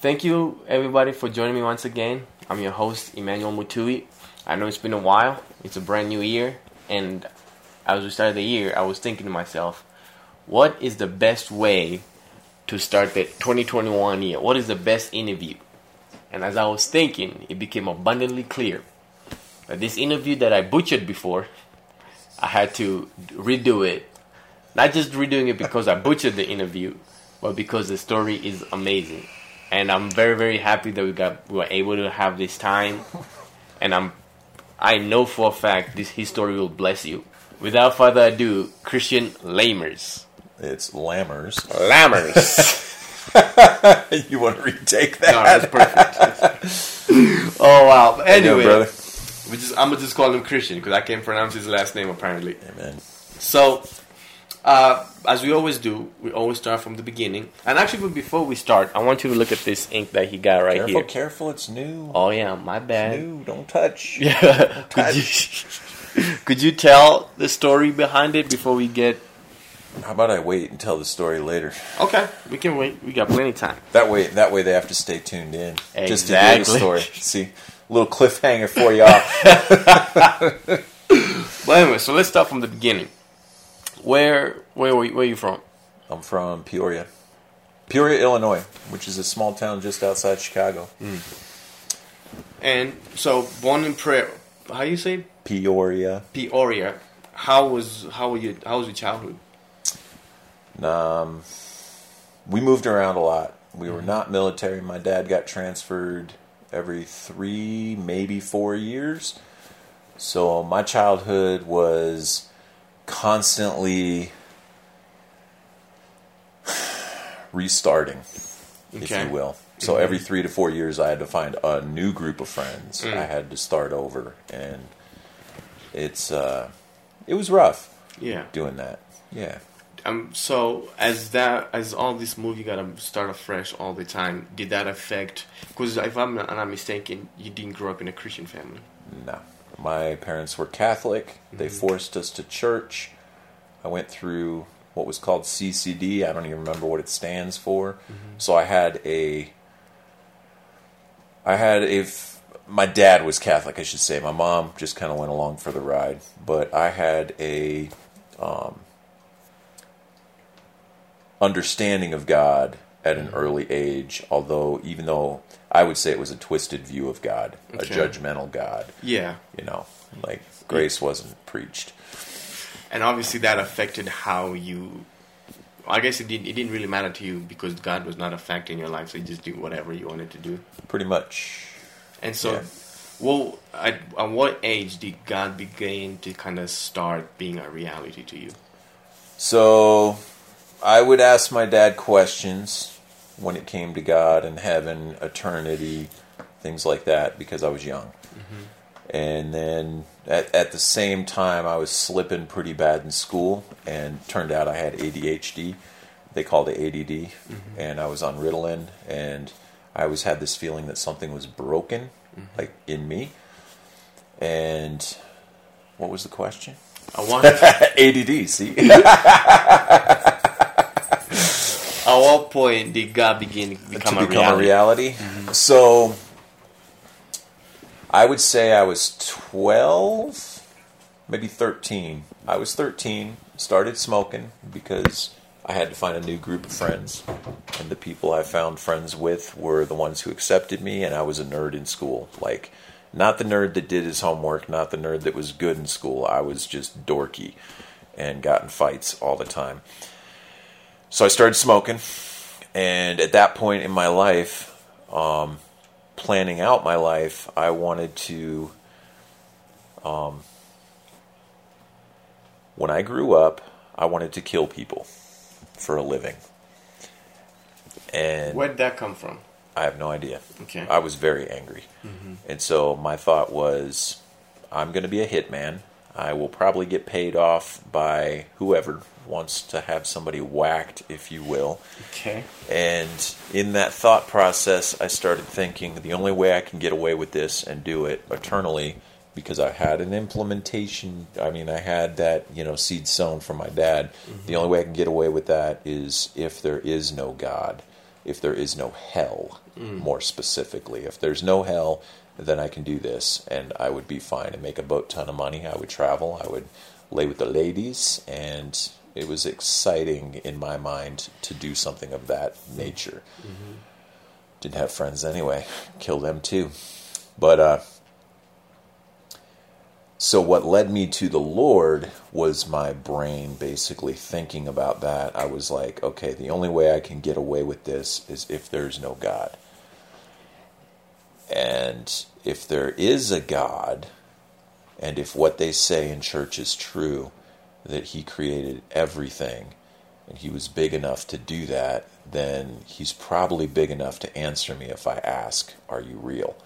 thank you everybody for joining me once again. I'm your host Emmanuel Mutui. I know it's been a while. It's a brand new year, and as we started the year, I was thinking to myself, what is the best way to start the 2021 year? What is the best interview? And as I was thinking, it became abundantly clear that this interview that I butchered before, I had to redo it. Not just redoing it because I butchered the interview, but because the story is amazing. And I'm very, very happy that we got we were able to have this time. And I'm I know for a fact this history will bless you. Without further ado, Christian Lamers. It's Lammers. Lammers. you want to retake that? no, that's perfect. oh wow. But How you doing, Anyway, brother. we just I'm gonna just call him Christian because I can't pronounce his last name apparently. Amen. So, uh, as we always do, we always start from the beginning. And actually, before we start, I want you to look at this ink that he got right Careful, here. careful. It's new. Oh yeah, my bad. New. Don't touch. Yeah. could you could you tell the story behind it before we get? How about I wait and tell the story later? Okay, we can wait. We got plenty of time. That way, that way they have to stay tuned in just to hear the Exactly. story. See, little cliffhanger for y'all. But anyway, so let's start from the beginning. Where where were you, where are you from? I'm from Peoria, Peoria, Illinois, which is a small town just outside Chicago. And so born in prayer. How do you say Peoria. Peoria? How was how were you? How was your childhood? Um, we moved around a lot. We were not military. My dad got transferred every three, maybe four years. So my childhood was constantly restarting, if Okay. you will. So every three to four years, I had to find a new group of friends. I had to start over, and it's uh, it was rough Yeah. doing that. Yeah. Um. So as that as all this movie got to start afresh all the time, did that affect? Because if I'm not, not mistaken, you didn't grow up in a Christian family. No. My parents were Catholic. They mm-hmm. forced us to church. I went through what was called CCD. I don't even remember what it stands for. Mm-hmm. So I had a. I had if My dad was Catholic, I should say. My mom just kind of went along for the ride. But I had a. Um, understanding of God at an mm-hmm. early age, although, even though I would say it was a twisted view of God, Okay. a judgmental God Yeah. you know, like grace wasn't preached. And obviously that affected how you. I guess it didn't. It didn't really matter to you because God was not a factor in your life, so you just do whatever you wanted to do. Pretty much. And so, Yeah. well, at, at what age did God begin to kind of start being a reality to you? So I would ask my dad questions when it came to God and heaven, eternity, things like that, because I was young. Mm-hmm. And then at, at the same time, I was slipping pretty bad in school, and turned out I had ADHD. They called it ADD, mm-hmm. and I was on Ritalin, and I always had this feeling that something was broken, mm-hmm. like in me. And what was the question? I want. ADD. See, what point did God begin to become, to a, become reality? a reality. Mm-hmm. So I would say I was 12, maybe 13. I was 13, started smoking because I had to find a new group of friends. And the people I found friends with were the ones who accepted me, and I was a nerd in school. Like, not the nerd that did his homework, not the nerd that was good in school. I was just dorky and got in fights all the time. So I started smoking, and at that point in my life, um, planning out my life, I wanted to. Um, when I grew up, I wanted to kill people for a living, and Where did that come from? I have no idea. Okay. I was very angry. And so my thought was I'm going to be a hitman. I will probably get paid off by whoever wants to have somebody whacked, if you will. Okay. And in that thought process, I started thinking the only way I can get away with this and do it eternally because I had an implementation. I mean, I had that, you know, seed sown from my dad. Mm-hmm. The only way I can get away with that is if there is no God. if there is no hell, mm. more specifically. If there's no hell, then I can do this and I would be fine and make a boat ton of money. I would travel, I would lay with the ladies, and it was exciting in my mind to do something of that nature. Didn't have friends anyway, kill them too. But, uh, so what led me to the Lord was my brain basically thinking about that. I was like, okay, the only way I can get away with this is if there's no God. And if there is a God, and if what they say in church is true, that He created everything, and He was big enough to do that, then He's probably big enough to answer me if I ask, Are you real?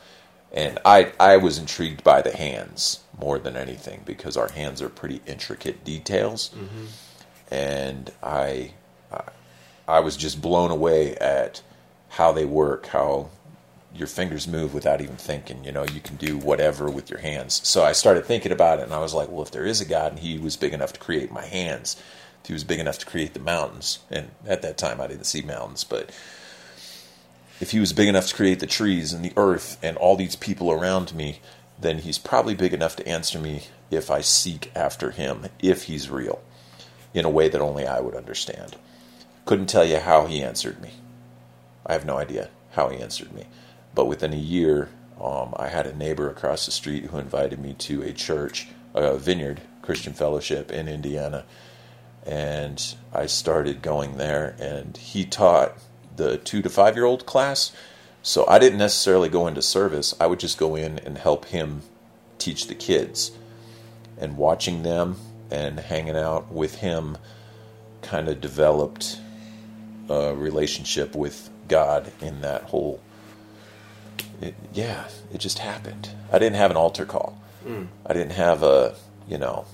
And I, I was intrigued by the hands more than anything because our hands are pretty intricate details. Mm-hmm. And I, I, I was just blown away at how they work, how your fingers move without even thinking. You know, you can do whatever with your hands. So I started thinking about it, and I was like, well, if there is a God and He was big enough to create my hands, if He was big enough to create the mountains, and at that time I didn't see mountains, but if He was big enough to create the trees and the earth and all these people around me, then He's probably big enough to answer me if I seek after Him, if He's real, in a way that only I would understand. Couldn't tell you how He answered me. I have no idea how He answered me. But within a year, um, I had a neighbor across the street who invited me to a church, a vineyard Christian fellowship in Indiana. And I started going there, and he taught the two to five year old class. So I didn't necessarily go into service, I would just go in and help him teach the kids. And watching them and hanging out with him kind of developed a relationship with God in that whole it, yeah, it just happened. I didn't have an altar call. Mm. I didn't have a, you know,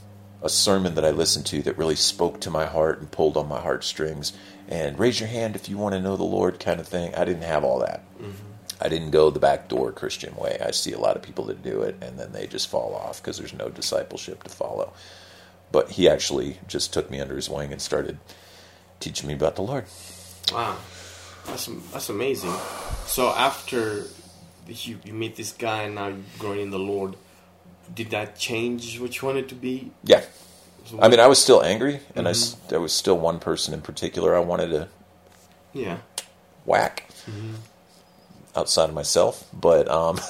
a sermon that I listened to that really spoke to my heart and pulled on my heartstrings and raise your hand if you want to know the Lord kind of thing. I didn't have all that. Mm-hmm. I didn't go the back door Christian way. I see a lot of people that do it and then they just fall off because there's no discipleship to follow. But he actually just took me under his wing and started teaching me about the Lord. Wow, that's that's amazing. So after you you meet this guy and now you're growing in the Lord, did that change what you wanted to be? Yeah. So I mean, I was still angry, and I mm-hmm. there was still one person in particular I wanted to yeah, whack mm-hmm. outside of myself. But um,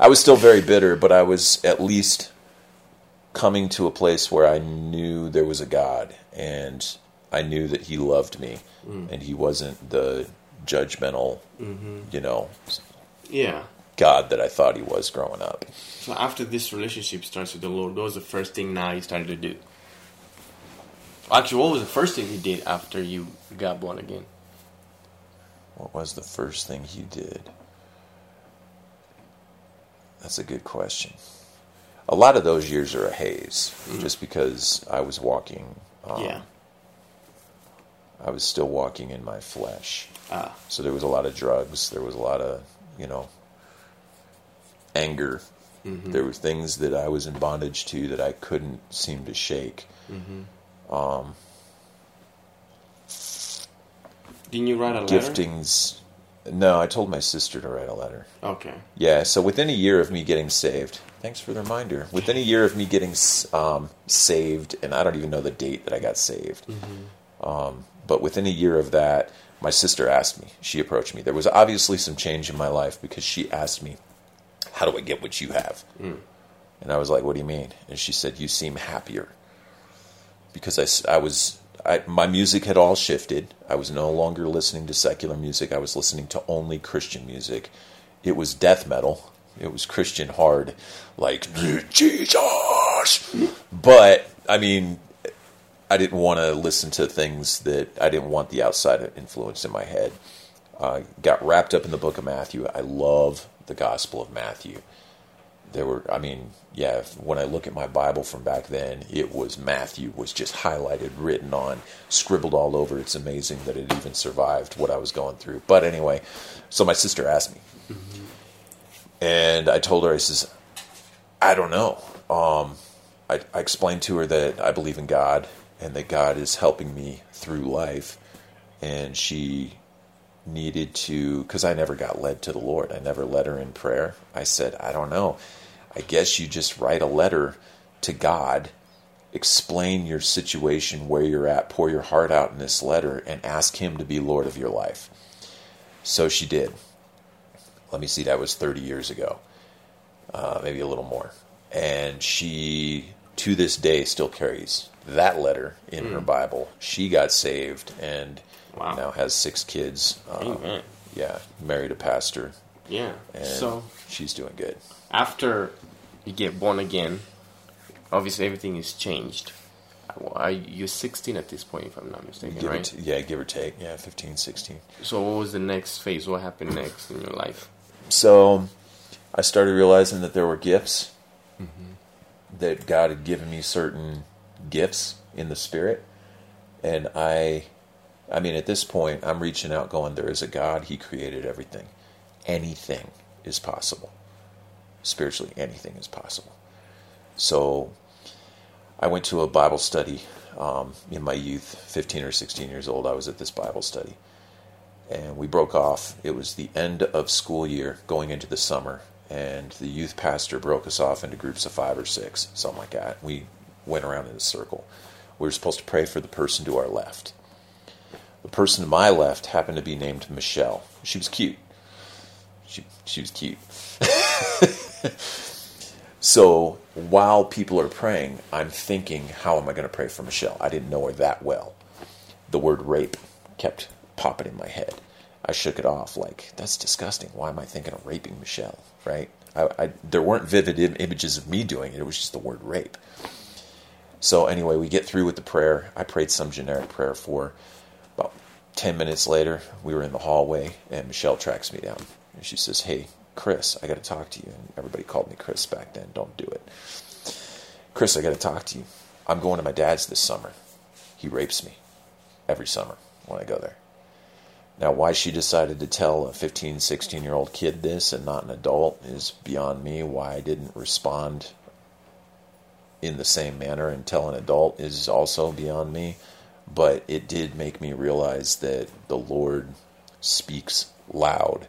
I was still very bitter, but I was at least coming to a place where I knew there was a God, and I knew that He loved me, mm. and He wasn't the judgmental, you know, yeah. God that I thought He was growing up. So after this relationship starts with the Lord, what was the first thing now you started to do? Actually, what was the first thing you did after you got born again? What was the first thing He did? That's a good question. A lot of those years are a haze, just because I was walking. Um, yeah. I was still walking in my flesh. Ah. So there was a lot of drugs. There was a lot of, you know, anger. There were things that I was in bondage to that I couldn't seem to shake. Um, Didn't you write a letter? giftings. No, I told my sister to write a letter. Okay. Yeah, so within a year of me getting saved, thanks for the reminder. Within a year of me getting um, saved, and I don't even know the date that I got saved, um, but within a year of that, my sister asked me, she approached me. There was obviously some change in my life because she asked me, How do I get what you have? And I was like, What do you mean? And she said, You seem happier. Because I was, I, my music had all shifted. I was no longer listening to secular music. I was listening to only Christian music. It was death metal. It was Christian hard, like Jesus. But I mean, I didn't want to listen to things that I didn't want the outside influence in my head. Uh, got wrapped up in the book of Matthew. I love the Gospel of Matthew. There were, I mean, yeah. When I look at my Bible from back then, it was Matthew was just highlighted, written on, scribbled all over. It's amazing that it even survived what I was going through. But anyway, so my sister asked me, and I told her, I says, I don't know. Um, I, I explained to her that I believe in God and that God is helping me through life. And she needed to, because I never got led to the Lord. I never led her in prayer. I said, I don't know. I guess you just write a letter to God, explain your situation, where you're at, pour your heart out in this letter, and ask Him to be Lord of your life. So she did. Let me see, that was 30 years ago, uh, maybe a little more. And she, to this day, still carries that letter in her Bible. She got saved and Wow. now has six kids. Um, Amen. yeah, married a pastor, Yeah. So she's doing good. after you get born again, obviously everything is changed. You're 16 at this point, if I'm not mistaken, Give right? t- yeah, give or take. Yeah, 15, 16. So what was the next phase? What happened next in your life? So I started realizing that there were gifts, that God had given me certain gifts in the spirit. And I, I mean, at this point, I'm reaching out going, there is a God, He created everything. Anything is possible. Spiritually, anything is possible. So I went to a Bible study um, in my youth, 15 or 16 years old. I was at this Bible study. And we broke off. It was the end of school year going into the summer. And the youth pastor broke us off into groups of five or six, something like that. We went around in a circle. We were supposed to pray for the person to our left. The person to my left happened to be named Michelle. She was cute. She, she was cute. So while people are praying, I'm thinking, how am I going to pray for Michelle? I didn't know her that well. The word rape kept popping in my head. I shook it off like, that's disgusting. Why am I thinking of raping Michelle? Right? I, I, there weren't vivid Im- images of me doing it, it was just the word rape. So anyway, we get through with the prayer. I prayed some generic prayer for. About 10 minutes later, we were in the hallway, and Michelle tracks me down. And she says, Hey, Chris, I got to talk to you. And everybody called me Chris back then. Don't do it. Chris, I got to talk to you. I'm going to my dad's this summer. He rapes me every summer when I go there. Now, why she decided to tell a 15, 16 year old kid this and not an adult is beyond me. Why I didn't respond in the same manner tell an adult is also beyond me. But it did make me realize that the Lord speaks loud.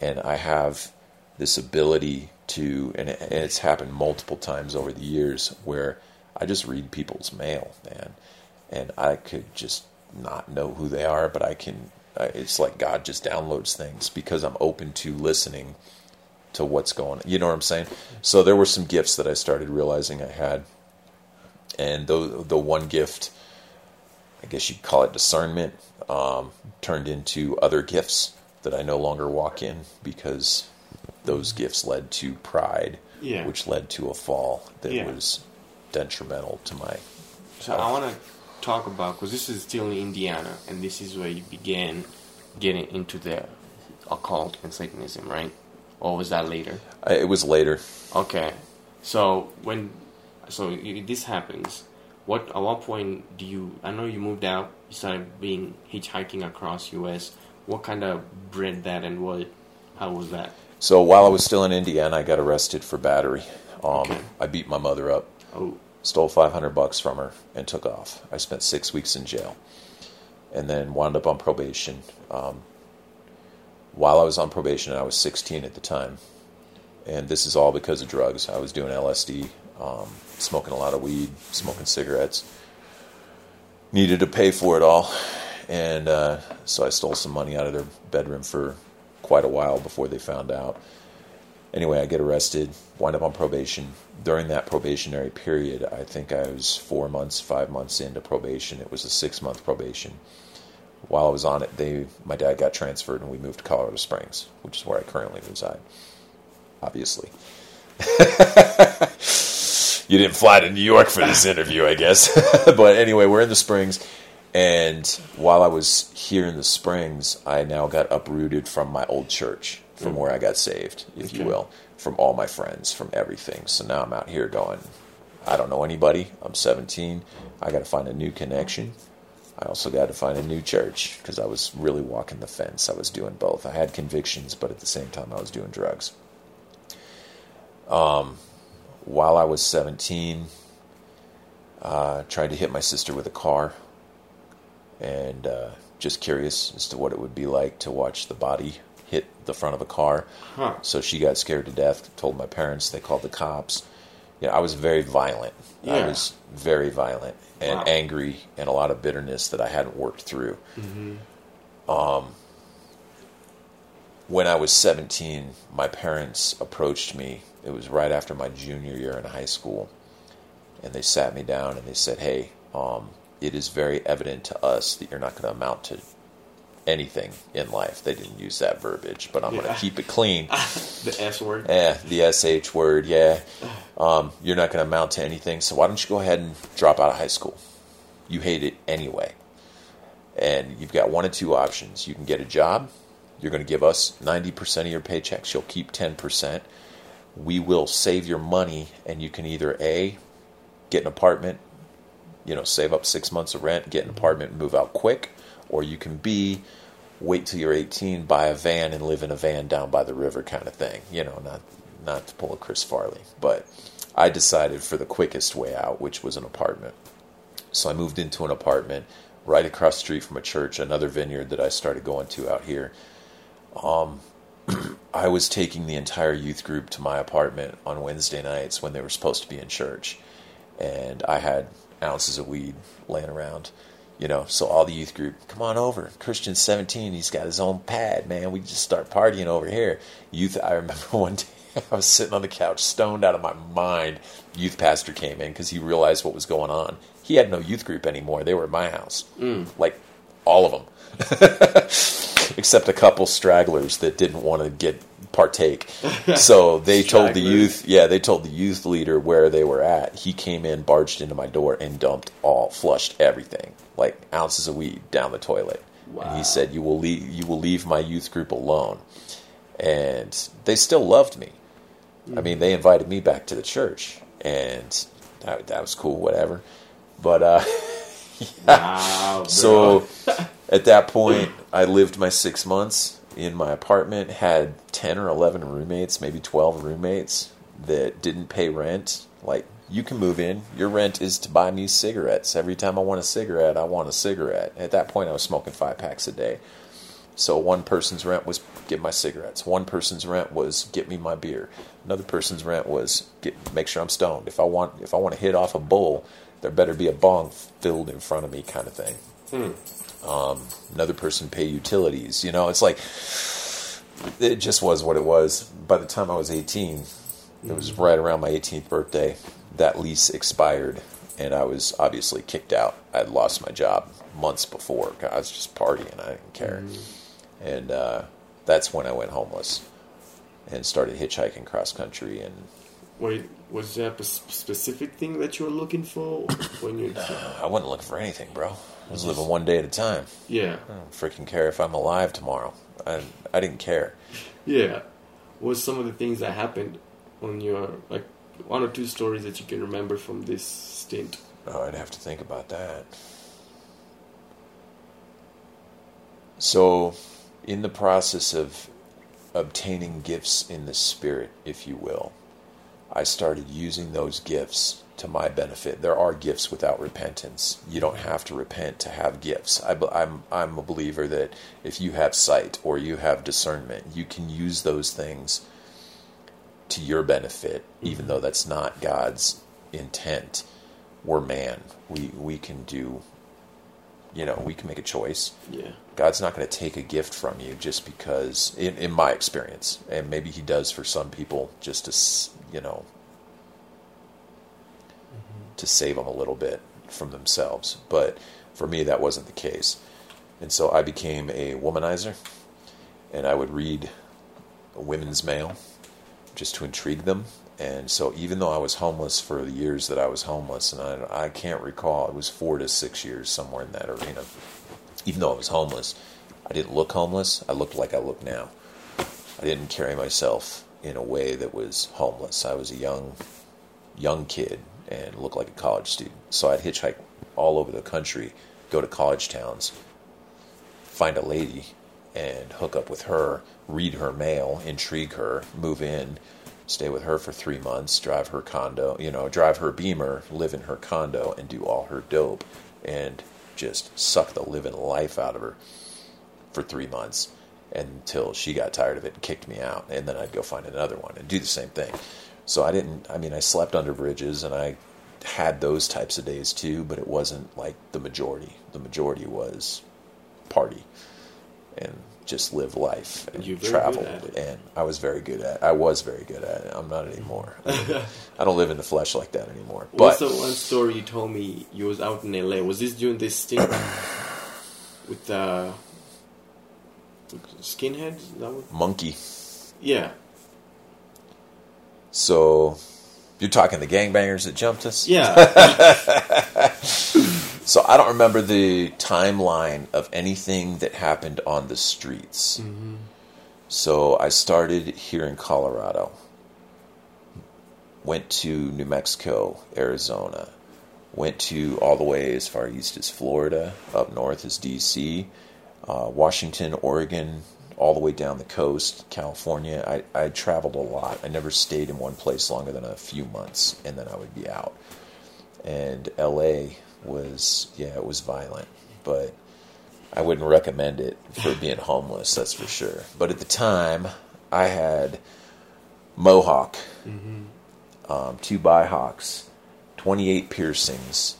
And I have this ability to, and it's happened multiple times over the years, where I just read people's mail, man. And I could just not know who they are, but I can, uh, it's like God just downloads things because I'm open to listening to what's going on. You know what I'm saying? So there were some gifts that I started realizing I had. And the, the one gift, I guess you'd call it discernment, um, turned into other gifts that I no longer walk in because those gifts led to pride, Yeah. which led to a fall that Yeah. was detrimental to my. So I want to talk about because this is still in Indiana, and this is where you began getting into the occult and Satanism, right? Or was that later? I, it was later. Okay, so when so you, this happens, what at what point do you? I know you moved out. You started being hitchhiking across U.S. What kind of bred that, and what? How was that? So while I was still in Indiana, I got arrested for battery. Um, Okay. I beat my mother up, Oh, stole 500 bucks from her, and took off. I spent six weeks in jail, and then wound up on probation. Um, while I was on probation, I was 16 at the time, and this is all because of drugs. I was doing LSD, um, smoking a lot of weed, smoking cigarettes. Needed to pay for it all, and uh, so I stole some money out of their bedroom for quite a while before they found out. Anyway, I get arrested, wind up on probation. During that probationary period, I think I was four months, five months into probation. It was a six month probation. While I was on it, they my dad got transferred and we moved to Colorado Springs, which is where I currently reside. Obviously. you didn't fly to New York for this interview, I guess. but anyway, we're in the Springs. And while I was here in the Springs, I now got uprooted from my old church, from mm. where I got saved, if you will, from all my friends, from everything. So now I'm out here going, I don't know anybody. I'm 17. I got to find a new connection. I also got to find a new church because I was really walking the fence. I was doing both. I had convictions, but at the same time, I was doing drugs. Um, while I was 17, uh, tried to hit my sister with a car and uh, just curious as to what it would be like to watch the body hit the front of a car. Huh. So she got scared to death. Told my parents. They called the cops. Yeah, I was very violent. Yeah. I was very violent and Wow. angry, and a lot of bitterness that I hadn't worked through. Um, when I was 17, my parents approached me. It was right after my junior year in high school. And they sat me down and they said, Hey, um, it is very evident to us that you're not going to amount to anything in life. They didn't use that verbiage, but I'm going to keep it clean. The S word. Eh, the SH word, yeah. Um, you're not going to amount to anything, so why don't you go ahead and drop out of high school? You hate it anyway. And you've got one of two options. You can get a job. You're going to give us 90% of your paychecks. You'll keep 10%. We will save your money, and you can either A, get an apartment, you know, save up six months of rent, get an apartment, and move out quick, or you can be wait till you're 18, buy a van, and live in a van down by the river, kind of thing. You know, not not to pull a Chris Farley, but I decided for the quickest way out, which was an apartment. So I moved into an apartment right across the street from a church, another vineyard that I started going to out here. Um, I was taking the entire youth group to my apartment on Wednesday nights when they were supposed to be in church, and I had ounces of weed laying around. You know, so all the youth group, come on over. Christian's 17. He's got his own pad, man. We just start partying over here. Youth, I remember one day I was sitting on the couch, stoned out of my mind. Youth pastor came in because he realized what was going on. He had no youth group anymore. They were at my house, mm. like all of them, except a couple stragglers that didn't want to get partake. So they told the youth, yeah, they told the youth leader where they were at. He came in, barged into my door, and dumped all, flushed everything, like ounces of weed down the toilet. And he said, "You will leave. You will leave my youth group alone." And they still loved me. I mean, they invited me back to the church, and that, that was cool, whatever. But uh, Wow. so at that point, I lived my six months in my apartment, had 10 or 11 roommates, maybe 12 roommates that didn't pay rent. Like, you can move in. Your rent is to buy me cigarettes. Every time I want a cigarette, I want a cigarette. At that point, I was smoking five packs a day. So one person's rent was get my cigarettes. One person's rent was get me my beer. Another person's rent was get make sure I'm stoned. If I want if I want to hit off a bull, there better be a bong filled in front of me, kind of thing. Um, another person pay utilities. You know, it's like it just was what it was. By the time I was 18, it was right around my 18th birthday. That lease expired, and I was obviously kicked out. I had lost my job months before. I was just partying. I didn't care, and uh, that's when I went homeless and started hitchhiking cross country. And Wait, was there a specific thing that you were looking for when you? I wasn't looking for anything, bro. I was living one day at a time. Yeah, I don't freaking care if I'm alive tomorrow. I I didn't care. yeah. What some of the things that happened on your like one or two stories that you can remember from this stint? Oh, I'd have to think about that. So, in the process of obtaining gifts in the spirit, if you will, I started using those gifts to my benefit. There are gifts without repentance. You don't have to repent to have gifts. I, I'm, I'm a believer that if you have sight or you have discernment, you can use those things to your benefit, even mm-hmm. though that's not God's intent. We're man. We we can do. You know, we can make a choice. Yeah, God's not going to take a gift from you just because, in, in my experience, and maybe He does for some people, just to you know, mm-hmm. to save them a little bit from themselves. But for me, that wasn't the case, and so I became a womanizer, and I would read a women's mail just to intrigue them. And so, even though I was homeless for the years that I was homeless, and I, I can't recall, it was four to six years somewhere in that arena. Even though I was homeless, I didn't look homeless. I looked like I look now. I didn't carry myself in a way that was homeless. I was a young, young kid and looked like a college student. So I'd hitchhike all over the country, go to college towns, find a lady and hook up with her, read her mail, intrigue her, move in, stay with her for three months, drive her condo, you know, drive her beamer, live in her condo, and do all her dope. And just suck the living life out of her for three months until she got tired of it and kicked me out. And then I'd go find another one and do the same thing. So I didn't, I mean, I slept under bridges and I had those types of days too, but it wasn't like the majority. The majority was party and just live life and You're very travel. good at it. And I was very good at. I was very good at it. I'm not anymore. I don't live in the flesh like that anymore. What's But the one story you told me you was out in LA? Was this during this thing with uh, That what? monkey. Yeah, So you're talking the gangbangers that jumped us. yeah. So I don't remember the timeline of anything that happened on the streets. So I started here in Colorado, went to New Mexico, Arizona, went to all the way as far east as Florida, up north as DC, uh, Washington, Oregon, all the way down the coast, California. I, I traveled a lot. I never stayed in one place longer than a few months, and then I would be out and LA was yeah, it was violent, but I wouldn't recommend it for being homeless, that's for sure. But at the time, I had mohawk, um, two bihawks, twenty eight piercings,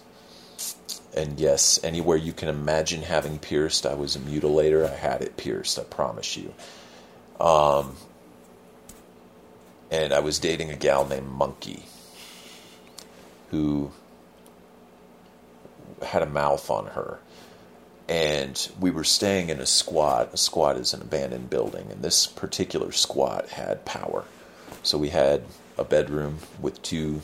and yes, anywhere you can imagine having pierced, I was a mutilator. I had it pierced. I promise you. Um, and I was dating a gal named Monkey, who had a mouth on her. And we were staying in a squat. A squat is an abandoned building, and this particular squat had power. So we had a bedroom with two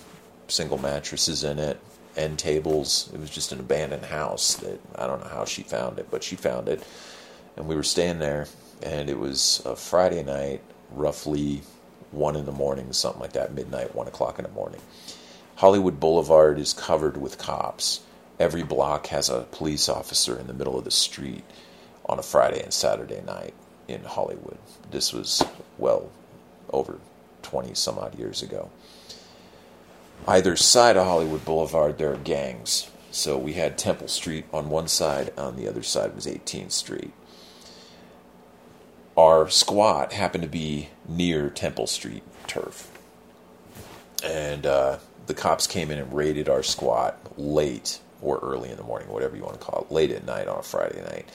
single mattresses in it, end tables. It was just an abandoned house that I don't know how she found it, but she found it. And we were staying there, and it was a Friday night, roughly one in the morning, something like that, midnight, one o'clock in the morning. Hollywood Boulevard is covered with cops. Every block has a police officer in the middle of the street on a Friday and Saturday night in Hollywood. This was well over 20 some odd years ago. Either side of Hollywood Boulevard, there are gangs. So we had Temple Street on one side, on the other side was 18th Street. Our squat happened to be near Temple Street turf and uh, the cops came in and raided our squat late or early in the morning, whatever you want to call it, late at night on a Friday night.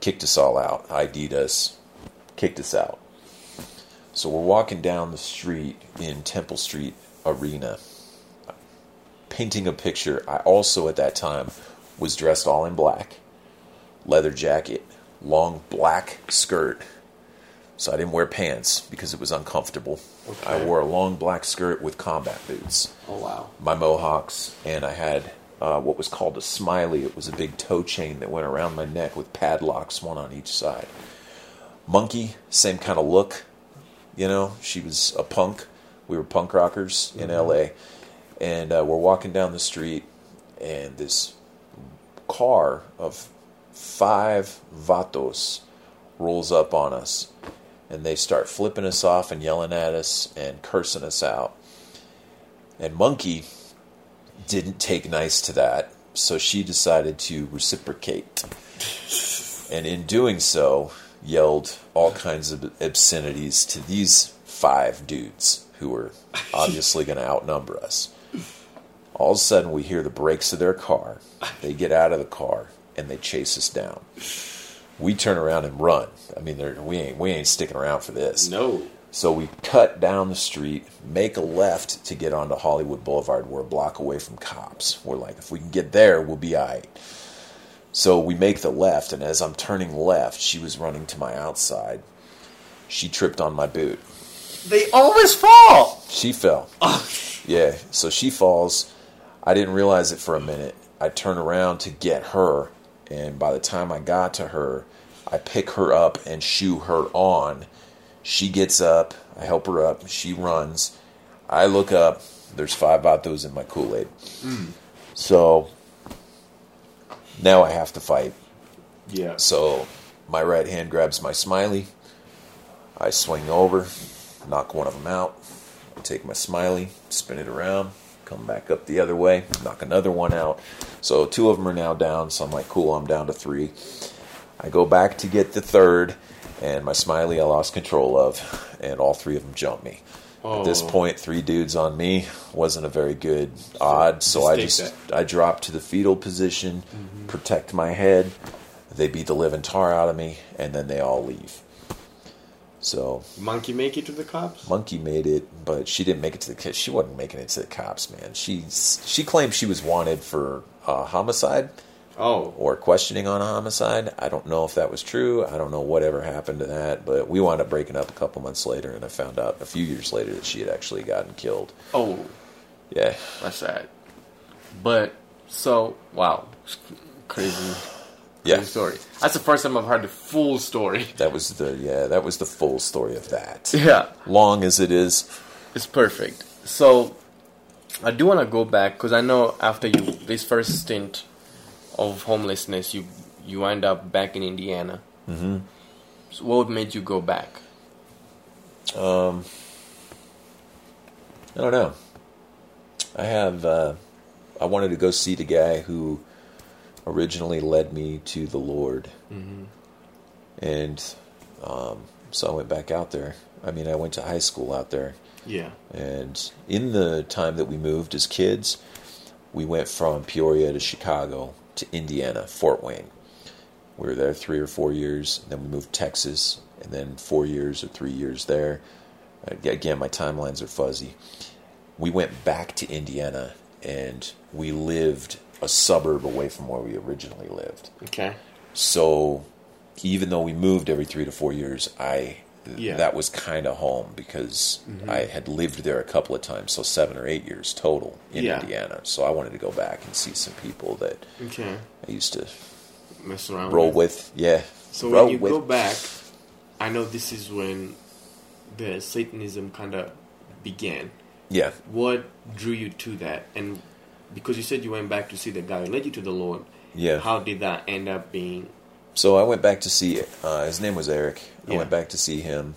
Kicked us all out, ID'd us, kicked us out. So we're walking down the street in Temple Street Arena, painting a picture. I also, at that time, was dressed all in black, leather jacket, long black skirt. So I didn't wear pants because it was uncomfortable. I wore a long black skirt with combat boots oh wow. my mohawks, and I had uh, what was called a smiley. It was a big tow chain that went around my neck with padlocks, one on each side. Monkey, same kind of look. You know, she was a punk. We were punk rockers in LA, and uh, we're walking down the street, and this car of five vatos rolls up on us, and they start flipping us off and yelling at us and cursing us out. And Monkey didn't take nice to that, so she decided to reciprocate. And in doing so, yelled all kinds of obscenities to these five dudes who were obviously going to outnumber us. All of a sudden, we hear the brakes of their car. They get out of the car and they chase us down. We turn around and run. I mean, we ain't we ain't sticking around for this. No. So we cut down the street, make a left to get onto Hollywood Boulevard. We're a block away from cops. We're like, if we can get there, we'll be all right. So we make the left, and as I'm turning left, she was running to my outside. She tripped on my boot. They always fall. She fell. Yeah, so she falls. I didn't realize it for a minute. I turn around to get her, and by the time I got to her, I pick her up and shoo her on. She gets up. I help her up. She runs. I look up. There's five vatos in my Kool Aid. Hmm. So now I have to fight. Yeah. So my right hand grabs my smiley. I swing over, knock one of them out. I take my smiley, spin it around, come back up the other way, knock another one out. So two of them are now down. So I'm like, cool, I'm down to three. I go back to get the third, and my smiley I lost control of, and all three of them jumped me. At this Oh. point, three dudes on me wasn't a very good odd, so I just I dropped to the fetal position, protect my head. They beat the living tar out of me, and then they all leave. So Monkey make it to the cops? Monkey made it, but she didn't make it to the cops. She wasn't making it to the cops, man. She she claimed she was wanted for uh, homicide Oh. or questioning on a homicide. I don't know if that was true. I don't know whatever happened to that, but we wound up breaking up a couple months later, and I found out a few years later that she had actually gotten killed. Oh, Yeah, that's sad. But so wow, it's crazy. yeah. crazy story. That's the first time I've heard the full story. That was the yeah. That was the full story of that. Yeah, Long as it is. it's perfect. So I do want to go back because I know after you this first stint of homelessness, you you end up back in Indiana. Mm-hmm. So what made you go back? Um, I don't know. I have. Uh, I wanted to go see the guy who originally led me to the Lord, and um, so I went back out there. I mean, I went to high school out there, Yeah. and in the time that we moved as kids, we went from Peoria to Chicago to Indiana, Fort Wayne. We were there three or four years. Then we moved to Texas, and then four years or three years there. Uh, Again, my timelines are fuzzy. We went back to Indiana, and we lived a suburb away from where we originally lived. Okay. So, even though we moved every three to four years, I Yeah. that was kind of home because mm-hmm. I had lived there a couple of times, so seven or eight years total in Yeah. Indiana. So I wanted to go back and see some people that Okay. I used to Mess around roll with. Yeah. So roll when you with. go back, I know this is when the Satanism kind of began. yeah, What drew you to that? And because you said you went back to see the guy who led you to the Lord, yeah. how did that end up being? So I went back to see. Uh, his name was Eric. I Yeah. went back to see him.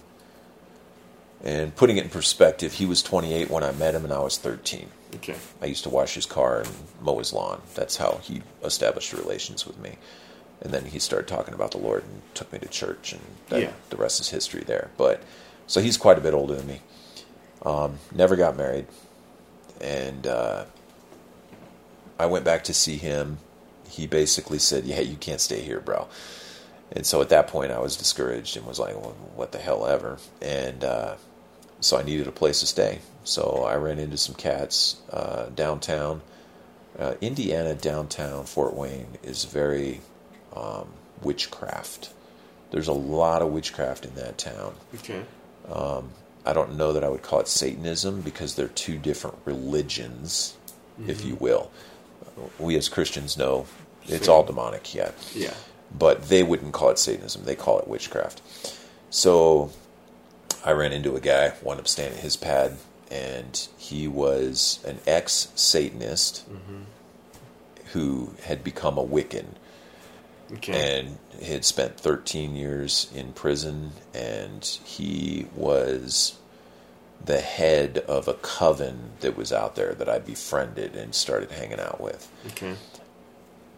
And putting it in perspective, he was 28 when I met him, and I was 13. Okay. I used to wash his car and mow his lawn. That's how he established relations with me. And then he started talking about the Lord and took me to church, and that, Yeah. the rest is history there. But so he's quite a bit older than me. Um, never got married, and uh, I went back to see him. He basically said, "Yeah, you can't stay here, bro." And so at that point, I was discouraged and was like, well, "What the hell ever?" And uh, so I needed a place to stay. So I ran into some cats uh, downtown. Uh, Indiana downtown Fort Wayne is very um, witchcraft. There's a lot of witchcraft in that town. Okay. I don't know that I would call it Satanism because they're two different religions, if you will. We as Christians know it's all demonic, yeah. Yeah. But they wouldn't call it Satanism, they call it witchcraft. So I ran into a guy, wound up staying at his pad, and he was an ex Satanist mm-hmm. who had become a Wiccan Okay. and he had spent 13 years in prison and he was the head of a coven that was out there that I befriended and started hanging out with okay.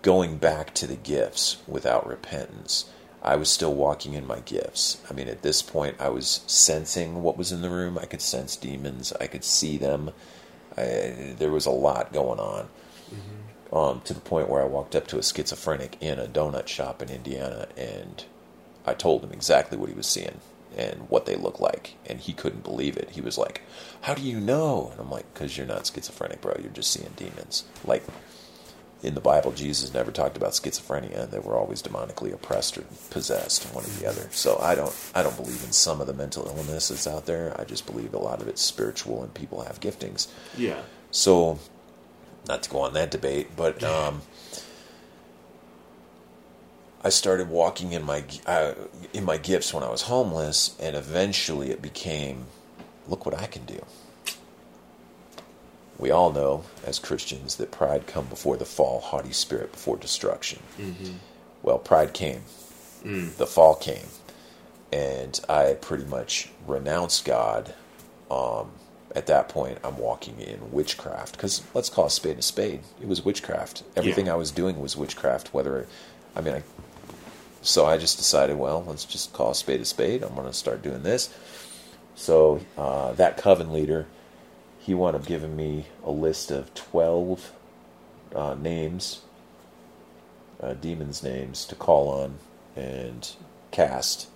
Going back to the gifts without repentance I was still walking in my gifts I mean at this point I was sensing what was in the room I could sense demons I could see them I, there was a lot going on um, to the point where I walked up to a schizophrenic in a donut shop in Indiana and I told him exactly what he was seeing and what they look like. And he couldn't believe it. He was like, How do you know? And I'm like, Because you're not schizophrenic, bro. You're just seeing demons. Like in the Bible, Jesus never talked about schizophrenia. They were always demonically oppressed or possessed, one or the other. So I don't, I don't believe in some of the mental illness that's out there. I just believe a lot of it's spiritual and people have giftings. Yeah. So, not to go on that debate, but um, I started walking in my uh, in my gifts when I was homeless, and eventually it became, look what I can do. We all know, as Christians, that pride come before the fall, haughty spirit before destruction. Well, pride came, the fall came, and I pretty much renounced God um, at that point, I'm walking in witchcraft because let's call a spade a spade. It was witchcraft. Everything Yeah. I was doing was witchcraft. Whether, I mean, I, so I just decided, well, let's just call a spade a spade. I'm going to start doing this. So uh, that coven leader, he wound up giving me a list of twelve uh, names, uh, demons' names to call on and cast.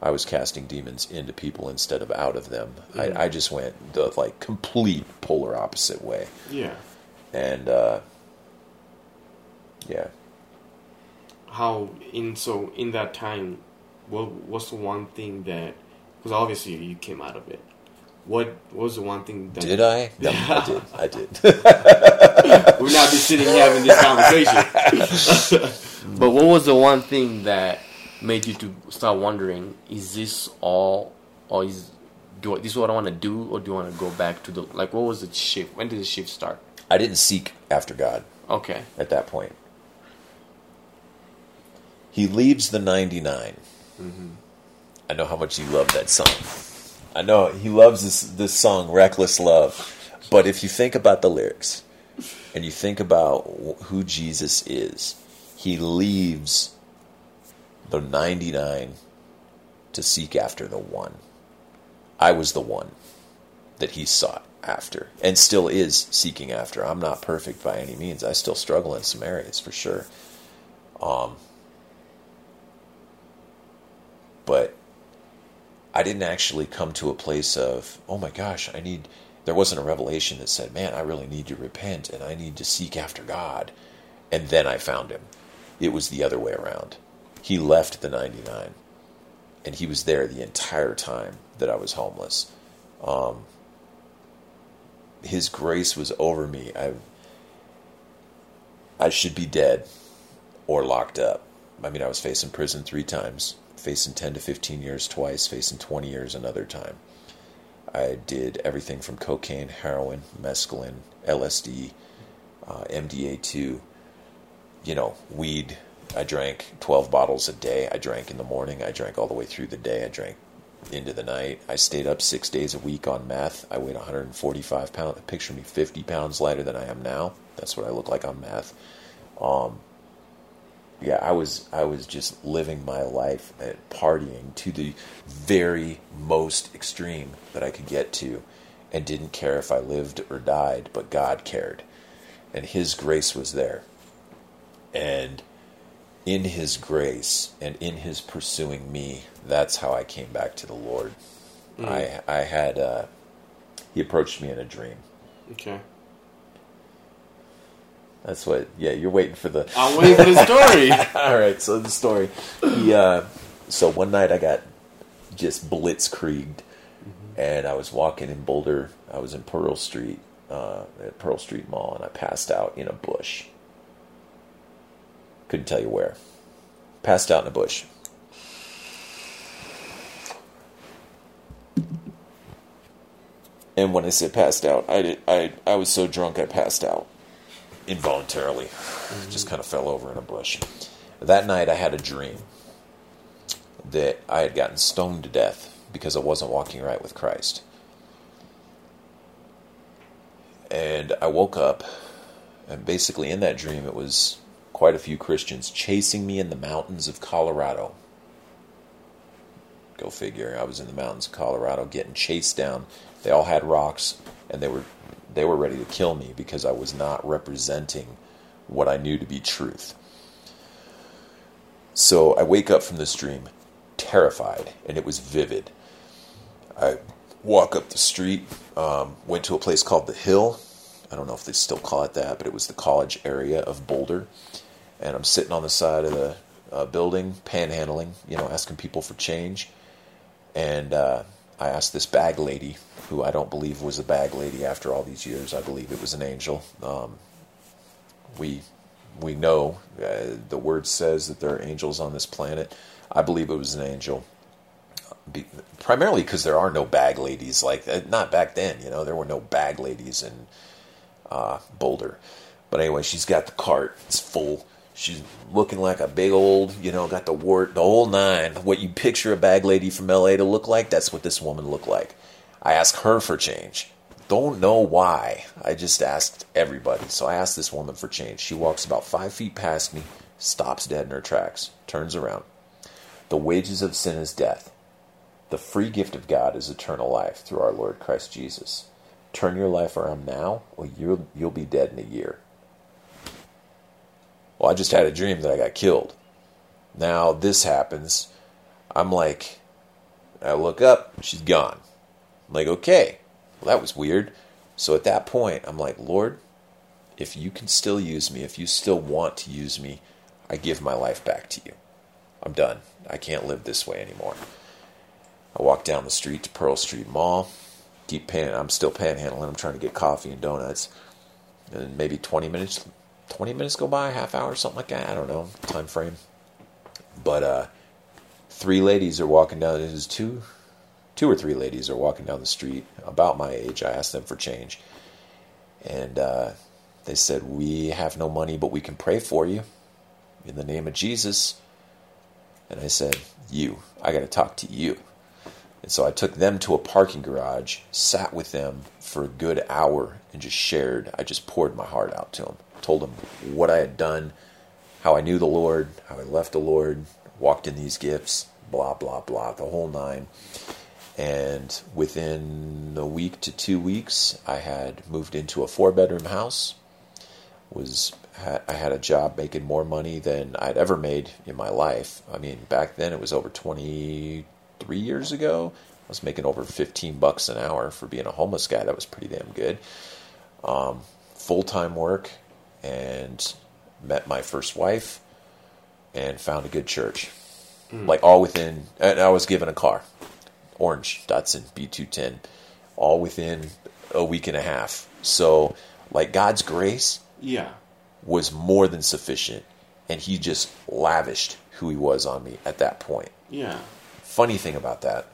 I was casting demons into people instead of out of them. Mhm. I, I just went the like complete polar opposite way, Yeah. and uh, yeah, How in so in that time, what what's the one thing that? Because obviously you came out of it. What was the one thing that? did I? No, I did. I did. We're not be sitting here having this conversation. But what was the one thing that made you to start wondering, is this all, or is do I, this is what I want to do, or do I want to go back to the like? What was the shift? When did the shift start? I didn't seek after God Okay, at that point. He leaves the 99. Mm-hmm. I know how much you love that song. I know he loves this this song, "Reckless Love." But if you think about the lyrics and you think about who Jesus is, he leaves the 99 to seek after the one. I was the one that he sought after and still is seeking after. I'm not perfect by any means. I still struggle in some areas for sure. Um, but I didn't actually come to a place of, oh my gosh, I need. There wasn't a revelation that said, man, I really need to repent and I need to seek after God. And then I found him. It was the other way around. He left the 99 and he was there the entire time that I was homeless. Um, his grace was over me. I I should be dead or locked up. I mean, I was facing prison three times, facing 10 to 15 years twice, facing 20 years another time. I did everything from cocaine, heroin, mescaline, LSD, uh, MDA2, you know, weed. I drank 12 bottles a day. I drank in the morning. I drank all the way through the day. I drank into the night. I stayed up six days a week on meth. I weighed 145 pounds. Picture me 50 pounds lighter than I am now. That's what I look like on meth. Um, yeah, I was I was just living my life at partying to the very most extreme that I could get to, and didn't care if I lived or died. But God cared, and His grace was there. And in His grace and in His pursuing me, that's how I came back to the Lord. I I had uh, He approached me in a dream. okay. That's what. Yeah, you're waiting for the. I'm waiting for the story. All right, so the story. He, uh, so one night I got just blitzkrieged, and I was walking in Boulder. I was in Pearl Street, uh, at Pearl Street Mall, and I passed out in a bush. Couldn't tell you where. Passed out in a bush. And when I said passed out, I did, I I was so drunk I passed out involuntarily. Just kind of fell over in a bush. That night I had a dream that I had gotten stoned to death because I wasn't walking right with Christ. And I woke up, and basically in that dream it was quite a few Christians chasing me in the mountains of Colorado. Go figure. I was in the mountains of Colorado getting chased down. They all had rocks and they were they were ready to kill me because I was not representing what I knew to be truth. So I wake up from this dream terrified and it was vivid. I walk up the street, um, went to a place called The Hill. I don't know if they still call it that, but it was the college area of Boulder. And I'm sitting on the side of the uh, building, panhandling, you know, asking people for change. And uh, I asked this bag lady, who I don't believe was a bag lady after all these years. I believe it was an angel. Um, we we know uh, the word says that there are angels on this planet. I believe it was an angel. Be, primarily because there are no bag ladies like that. Not back then, you know, there were no bag ladies in uh, Boulder. But anyway, she's got the cart. It's full. She's looking like a big old, you know, got the wart, the whole nine. What you picture a bag lady from LA to look like, that's what this woman looked like. I asked her for change. don't know why. I just asked everybody. So I asked this woman for change. She walks about five feet past me, stops dead in her tracks, turns around. The wages of sin is death. The free gift of God is eternal life through our Lord Christ Jesus. Turn your life around now, or you'll, you'll be dead in a year. Well, I just had a dream that I got killed. Now this happens. I'm like, I look up, she's gone. I'm like, okay, well, that was weird. So at that point, I'm like, Lord, if you can still use me, if you still want to use me, I give my life back to you. I'm done. I can't live this way anymore. I walk down the street to Pearl Street Mall. Keep pan. I'm still panhandling. I'm trying to get coffee and donuts. And maybe 20 minutes, 20 minutes go by, half hour, something like that. I don't know time frame. But uh, three ladies are walking down. There's two, two or three ladies are walking down the street about my age. I asked them for change, and uh, they said, "We have no money, but we can pray for you in the name of Jesus." And I said, "You, I got to talk to you." And so I took them to a parking garage, sat with them for a good hour, and just shared. I just poured my heart out to them, told them what I had done, how I knew the Lord, how I left the Lord, walked in these gifts, blah, blah, blah, the whole nine. And within a week to two weeks, I had moved into a four bedroom house. Was I had a job making more money than I'd ever made in my life. I mean, back then it was over 23 years ago. I was making over 15 bucks an hour for being a homeless guy. That was pretty damn good. Um, Full time work and met my first wife and found a good church. Mm. Like all within, and I was given a car, orange Datsun B210, all within a week and a half. So, like God's grace, yeah, was more than sufficient, and He just lavished who He was on me at that point. Yeah. Funny thing about that,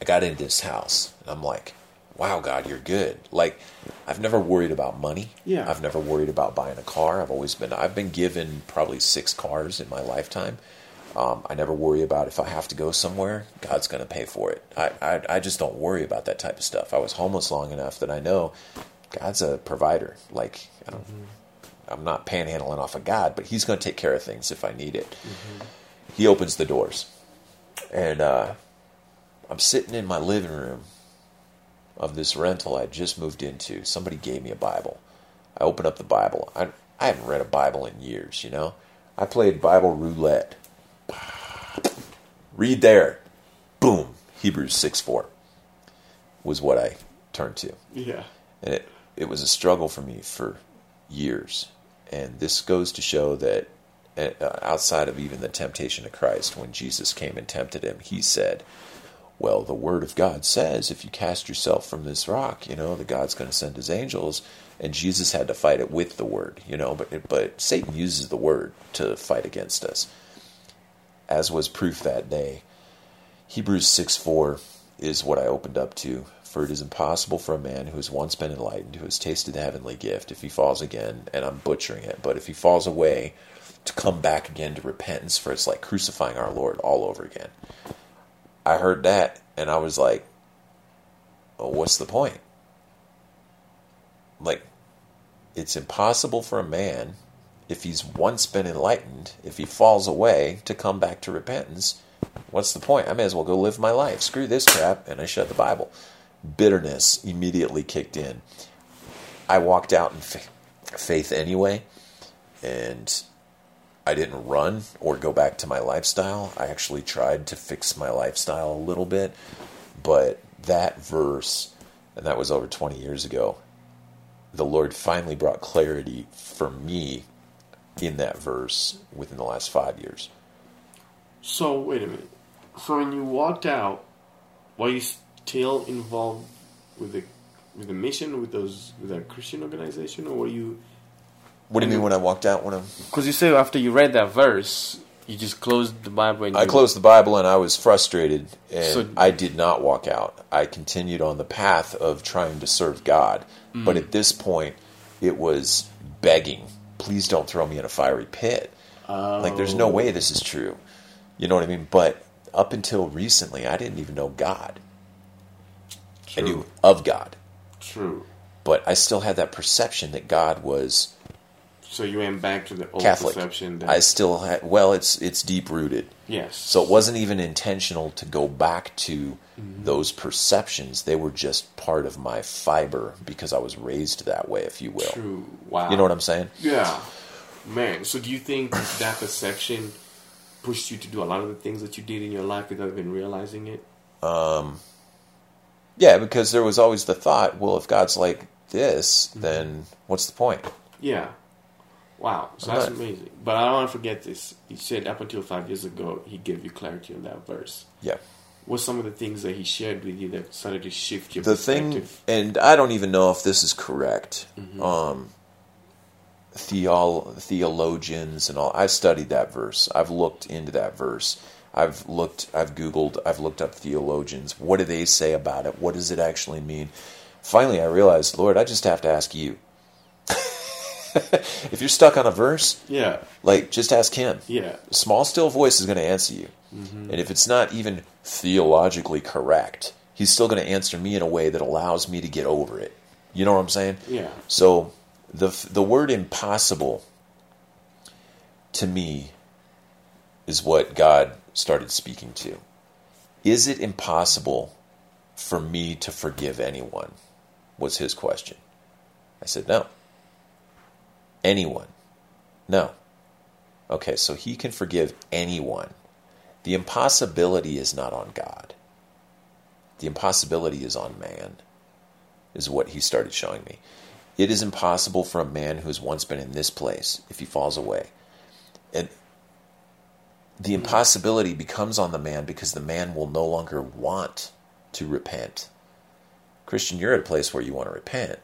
I got into this house, and I'm like, wow, God, you're good. Like, I've never worried about money. Yeah. I've never worried about buying a car. I've always been, I've been given probably six cars in my lifetime. Um, I never worry about if I have to go somewhere, God's going to pay for it. I, I, I just don't worry about that type of stuff. I was homeless long enough that I know God's a provider. Like, I don't, mm-hmm. I'm not panhandling off of God, but He's going to take care of things if I need it. Mm-hmm. He opens the doors. And uh, I'm sitting in my living room of this rental I just moved into. Somebody gave me a Bible. I opened up the Bible. I, I haven't read a Bible in years, you know? I played Bible roulette. Read there. Boom. Hebrews 6 4 was what I turned to. Yeah. And it, it was a struggle for me for years. And this goes to show that uh, outside of even the temptation of Christ, when Jesus came and tempted him, he said, well, the Word of God says if you cast yourself from this rock, you know, that God's going to send His angels, and Jesus had to fight it with the Word, you know, but but Satan uses the Word to fight against us, as was proof that day. Hebrews six four is what I opened up to. For it is impossible for a man who has once been enlightened, who has tasted the heavenly gift, if he falls again, and I'm butchering it, but if he falls away, to come back again to repentance, for it's like crucifying our Lord all over again. I heard that and I was like, well, what's the point? Like, it's impossible for a man, if he's once been enlightened, if he falls away, to come back to repentance. What's the point? I may as well go live my life. Screw this crap. And I shut the Bible. Bitterness immediately kicked in. I walked out in faith anyway. And I didn't run or go back to my lifestyle. I actually tried to fix my lifestyle a little bit, but that verse, and that was over 20 years ago, the Lord finally brought clarity for me in that verse within the last five years. So, wait a minute. So, when you walked out, were you still involved with the with the mission with those with that Christian organization, or were you what do you mean when I walked out? When I'm because you say after you read that verse, you just closed the Bible. And I closed the Bible and I was frustrated, and so, I did not walk out. I continued on the path of trying to serve God, mm. but at this point, it was begging, "Please don't throw me in a fiery pit." Oh. Like, there's no way this is true. You know what I mean? But up until recently, I didn't even know God. True. I knew of God. True. But I still had that perception that God was So you went back to the old Catholic. perception that I still had well, it's it's deep rooted. yes. So it wasn't even intentional to go back to Mm-hmm. those perceptions. They were just part of my fiber because I was raised that way, if you will. True. Wow. You know what I'm saying? Yeah, man. So do you think that perception pushed you to do a lot of the things that you did in your life without even realizing it? Um, Yeah, because there was always the thought, well, if God's like this, Mm-hmm. then what's the point? Yeah. Wow. So that's Right. amazing. But I don't want to forget this. He said up until five years ago, he gave you clarity on that verse. Yeah. What's some of the things that he shared with you that started to shift your the thing and i don't even know if this is correct um theol- theologians and all i've studied that verse i've looked into that verse i've looked i've googled i've looked up theologians what do they say about it what does it actually mean finally i realized lord i just have to ask you if you're stuck on a verse Yeah. like just ask him. Yeah. small still voice is going to answer you. Mm-hmm. And if it's not even theologically correct he's still going to answer me in a way that allows me to get over it. You know what i'm saying? Yeah. so the the word impossible to me is what god started speaking to. Is it impossible for me to forgive anyone? Was his question. I said no anyone no okay so he can forgive anyone the impossibility is not on God. The impossibility is on man, is what he started showing me. It is impossible for a man who has once been in this place if he falls away. And the impossibility becomes on the man because the man will no longer want to repent. Christian, you're at a place where you want to repent.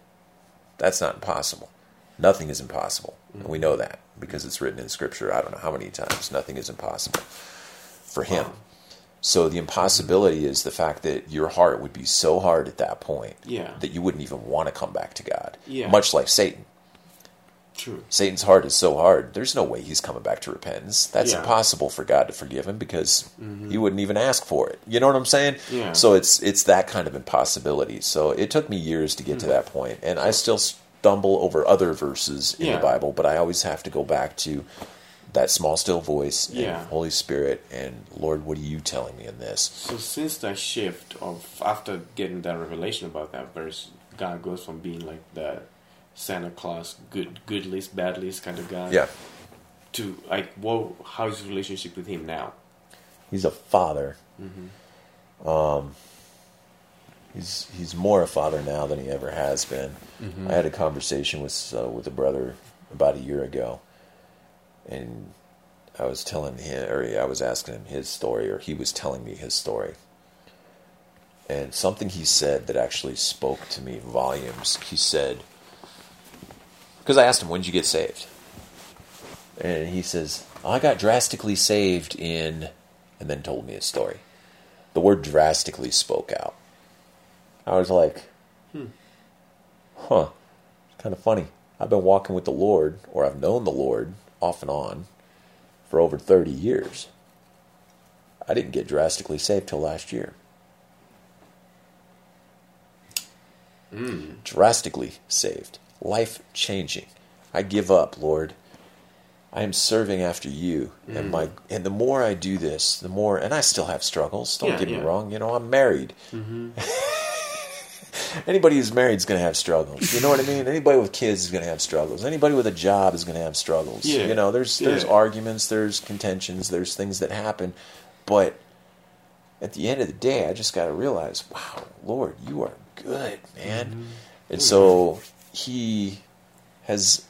That's not impossible. Nothing is impossible. And we mm-hmm. know that because it's written in Scripture. I don't know how many times. Nothing is impossible for him. Wow. So the impossibility is the fact that your heart would be so hard at that point Yeah. that you wouldn't even want to come back to God. Yeah. Much like Satan. True. Satan's heart is so hard, there's no way he's coming back to repentance. That's Yeah. impossible for God to forgive him because mm-hmm. he wouldn't even ask for it. You know what I'm saying? Yeah. So it's it's that kind of impossibility. So it took me years to get to mm-hmm. that point, and I still stumble over other verses in Yeah. the Bible, but I always have to go back to that small still voice and Holy Spirit and Lord, what are you telling me in this? So since that shift of after getting that revelation about that verse, God goes from being like the Santa Claus, good good list, bad list kind of guy, Yeah. to like, whoa, how's your relationship with him now? He's a father. Um, he's he's more a father now than he ever has been. I had a conversation with uh, with a brother about a year ago, and I was telling him, or I was asking him his story, or he was telling me his story. And something he said that actually spoke to me volumes. He said, because I asked him, when did you get saved? And he says, I got drastically saved in, and then told me his story. The word drastically spoke out. I was like, hmm. huh, it's kind of funny. I've been walking with the Lord, or I've known the Lord off and on for over 30 years. I didn't get drastically saved till last year. Hmm. Drastically saved. Life changing. I give up, Lord. I am serving after you, and hmm. my and the more I do this, the more and I still have struggles. Don't Yeah, get me yeah. wrong. You know, I'm married. Mm-hmm. Anybody who's married is going to have struggles. You know what I mean? Anybody with kids is going to have struggles. Anybody with a job is going to have struggles. Yeah. You know, there's there's Yeah. arguments, there's contentions, there's things that happen, but at the end of the day, I just got to realize, wow, Lord, you are good, man. Mm-hmm. And mm-hmm. so he has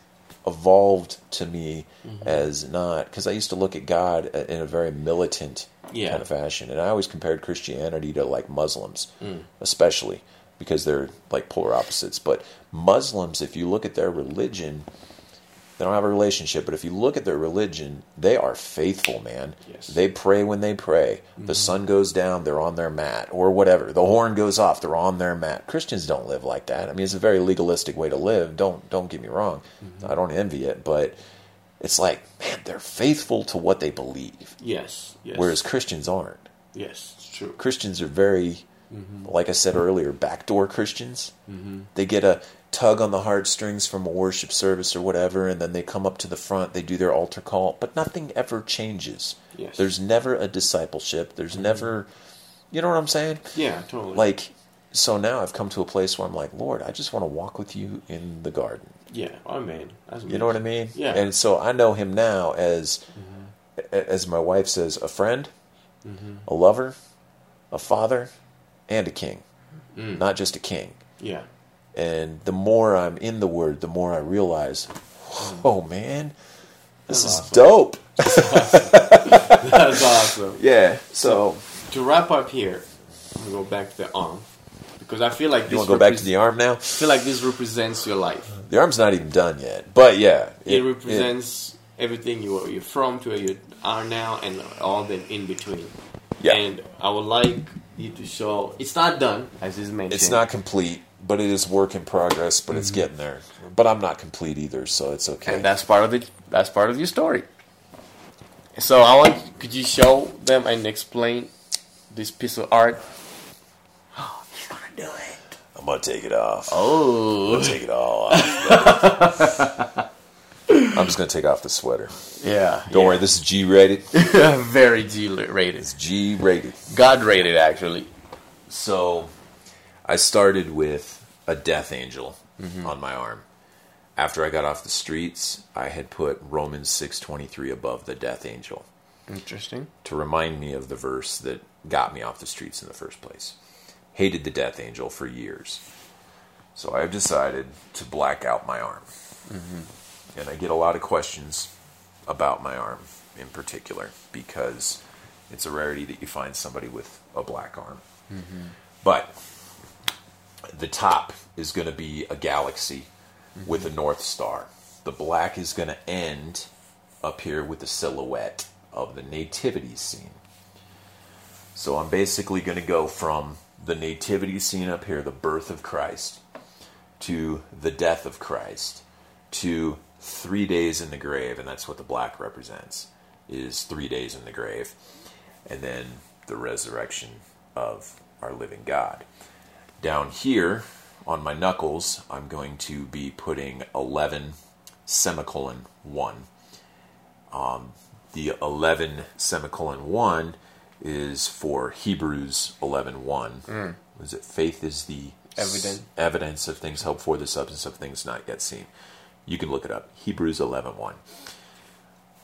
evolved to me mm-hmm. as not because I used to look at God uh, in a very militant Yeah. kind of fashion, and I always compared Christianity to like Muslims, mm. especially because they're like polar opposites. But Muslims, if you look at their religion, they don't have a relationship, but if you look at their religion, they are faithful, man. Yes. They pray when they pray. The mm-hmm. sun goes down, they're on their mat, or whatever. The horn goes off, they're on their mat. Christians don't live like that. I mean, it's a very legalistic way to live. Don't don't get me wrong. Mm-hmm. I don't envy it, but it's like, man, they're faithful to what they believe, Yes. Yes. whereas Christians aren't. yes, it's true. Christians are very Mm-hmm. Like I said earlier, backdoor Christians. Mm-hmm. They get a tug on the heartstrings from a worship service or whatever, and then they come up to the front, they do their altar call, but nothing ever changes. Yes. There's never a discipleship. There's mm-hmm. never, you know what I'm saying? Yeah, totally. Like, so now I've come to a place where I'm like, Lord, I just want to walk with you in the garden. yeah, oh, I mean, You know what I mean? Yeah. And so I know him now as, a- as my wife says, a friend, a lover, a father, and a king. Mm. Not just a king. Yeah, And the more I'm in the Word, the more I realize, mm. oh man, this That's is awesome. dope. that's awesome. Yeah. So To wrap up here, I'm gonna go back to the arm because I feel like you this want to go back to the arm now? I feel like this represents your life. The arm's not even done yet, but yeah, It, represents everything you are, you're from to where you are now, and all the in between. Yeah. And I would like you to show. It's not done, as is mentioned. It's not complete, but it is work in progress. But it's mm-hmm. getting there. But I'm not complete either, so it's okay. and that's part of it. That's part of your story. So I want. Could you show them and explain this piece of art? Oh, he's gonna do it. I'm gonna take it off. Oh, Take it all off. I'm just gonna take off the sweater. yeah. Don't yeah. worry, this is G rated. Very G rated. It's G rated. God rated, actually. So, I started with a death angel mm-hmm. on my arm. After I got off the streets, I had put Romans 6:23 above the death angel Interesting. to remind me of the verse that got me off the streets in the first place. Hated the death angel for years. So I've decided to black out my arm. Mm-hmm. And I get a lot of questions about my arm in particular because it's a rarity that you find somebody with a black arm. Mm-hmm. But the top is going to be a galaxy with a mm-hmm. north star. The black is going to end up here with the silhouette of the nativity scene. So I'm basically going to go from the nativity scene up here, the birth of Christ, to the death of Christ, to three days in the grave, and that's what the black represents, is three days in the grave, and then the resurrection of our living God. Down here on my knuckles, I'm going to be putting 11 semicolon 1 um, the 11 semicolon 1 is for Hebrews 11 1. Mm. Was it faith is the Evidence. s- evidence of things hoped for, the substance of things not yet seen? You can look it up. Hebrews 11 1.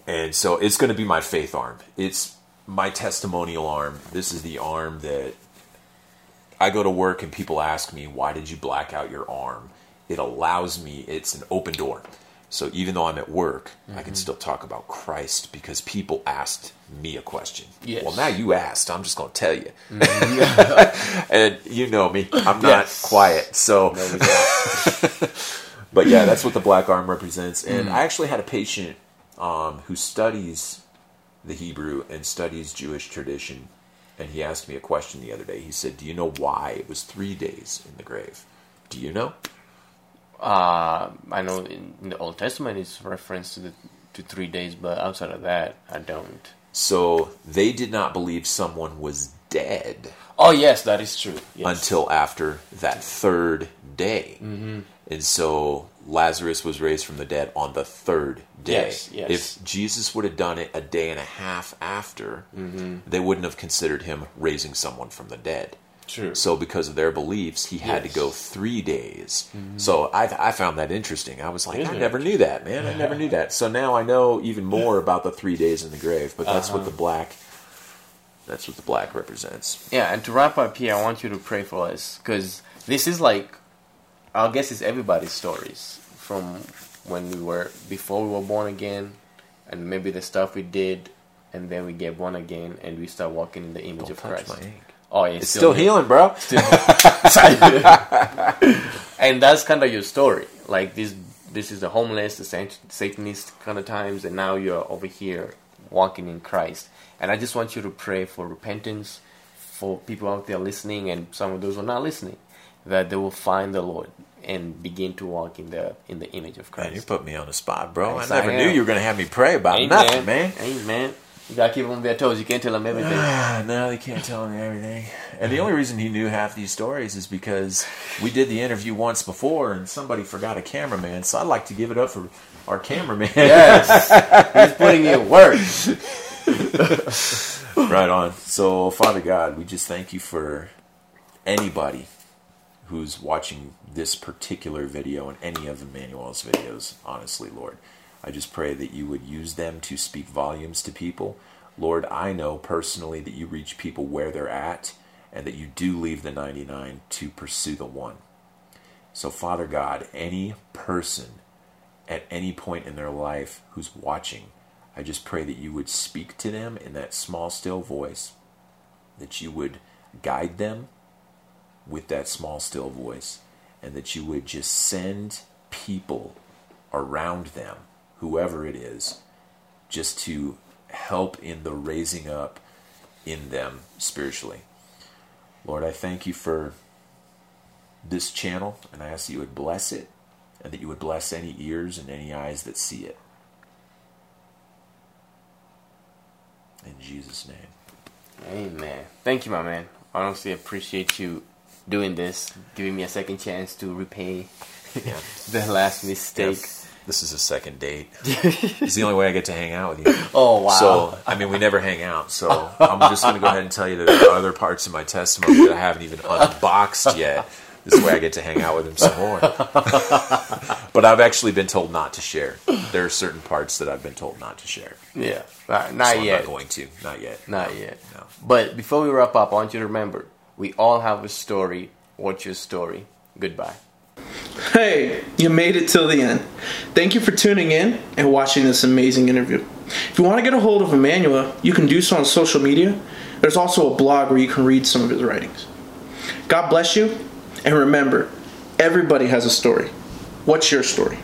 And so it's going to be my faith arm. It's my testimonial arm. This is the arm that I go to work and people ask me, why did you black out your arm? It allows me, it's an open door. So even though I'm at work, I Mm-hmm. can still talk about Christ because people asked me a question. Yes. Well, now you asked, I'm just going to tell you. and you know me, I'm not Yes. quiet. So, No. but yeah, that's what the black arm represents. And Mm. I actually had a patient um, who studies the Hebrew and studies Jewish tradition, and he asked me a question the other day. He said, "Do you know why it was three days in the grave? Do you know?" Uh, I know in, in the Old Testament it's reference to the to three days, but outside of that, I don't. So they did not believe someone was dead Oh yes, that is true. Yes. until after that third day. Mm-hmm. And so Lazarus was raised from the dead on the third day. Yes, yes. If Jesus would have done it a day and a half after, Mm-hmm. they wouldn't have considered him raising someone from the dead. True. So, because of their beliefs, he had Yes. to go three days. So, I, I found that interesting. I was like, Is I it? never knew that, man. I never knew that. So now I know even more about the three days in the grave. But that's what the black. That's what the black represents. Yeah, and to wrap up here, I want you to pray for us because this is like, I guess it's everybody's stories from when we were before we were born again, and maybe the stuff we did, and then we get born again and we start walking in the image Don't of Christ. Oh, yeah, It's still here. healing, bro. and that's kind of your story. Like this, this is the homeless, the Satanist kind of times, and now you're over here walking in Christ. And I just want you to pray for repentance for people out there listening, and some of those who are not listening, that they will find the Lord and begin to walk in the in the image of Christ. Man, you put me on the spot, bro. Yes, I never I knew you were going to have me pray about nothing, man. Amen. You gotta keep them on their toes. You can't tell them everything. Ah, no, they can't tell them everything. And the only reason he knew half these stories is because we did the interview once before and somebody forgot a cameraman. So I'd like to give it up for our cameraman. yes, he's putting in work. right on. So, Father God, we just thank you for anybody who's watching this particular video and any of Emmanuel's videos, honestly, Lord. I just pray that you would use them to speak volumes to people. Lord, I know personally that you reach people where they're at and that you do leave the 99 to pursue the one. So, Father God, any person at any point in their life who's watching, I just pray that you would speak to them in that small, still voice, that you would guide them with that small, still voice, and that you would just send people around them, whoever it is, just to help in the raising up in them spiritually. Lord, I thank you for this channel, and I ask that you would bless it, and that you would bless any ears and any eyes that see it. In Jesus' name. Amen. Thank you, my man. Honestly, appreciate you doing this, giving me a second chance to repay Yeah. the last mistake. This is a second date. it's the only way I get to hang out with you. Oh wow! So, I mean, we never hang out. So, I'm just going to go ahead and tell you that there are other parts of my testimony that I haven't even unboxed yet. This way I get to hang out with him some more. but I've actually been told not to share. There are certain parts that I've been told not to share. yeah, not, not So I'm yet. not going to. Not yet. Not No. yet. No. But before we wrap up, I want you to remember we all have a story. What's your story? Goodbye. Hey, you made it till the end. Thank you for tuning in and watching this amazing interview. If you want to get a hold of Emmanuel, you can do so on social media. There's also a blog where you can read some of his writings. God bless you, and remember, everybody has a story. What's your story?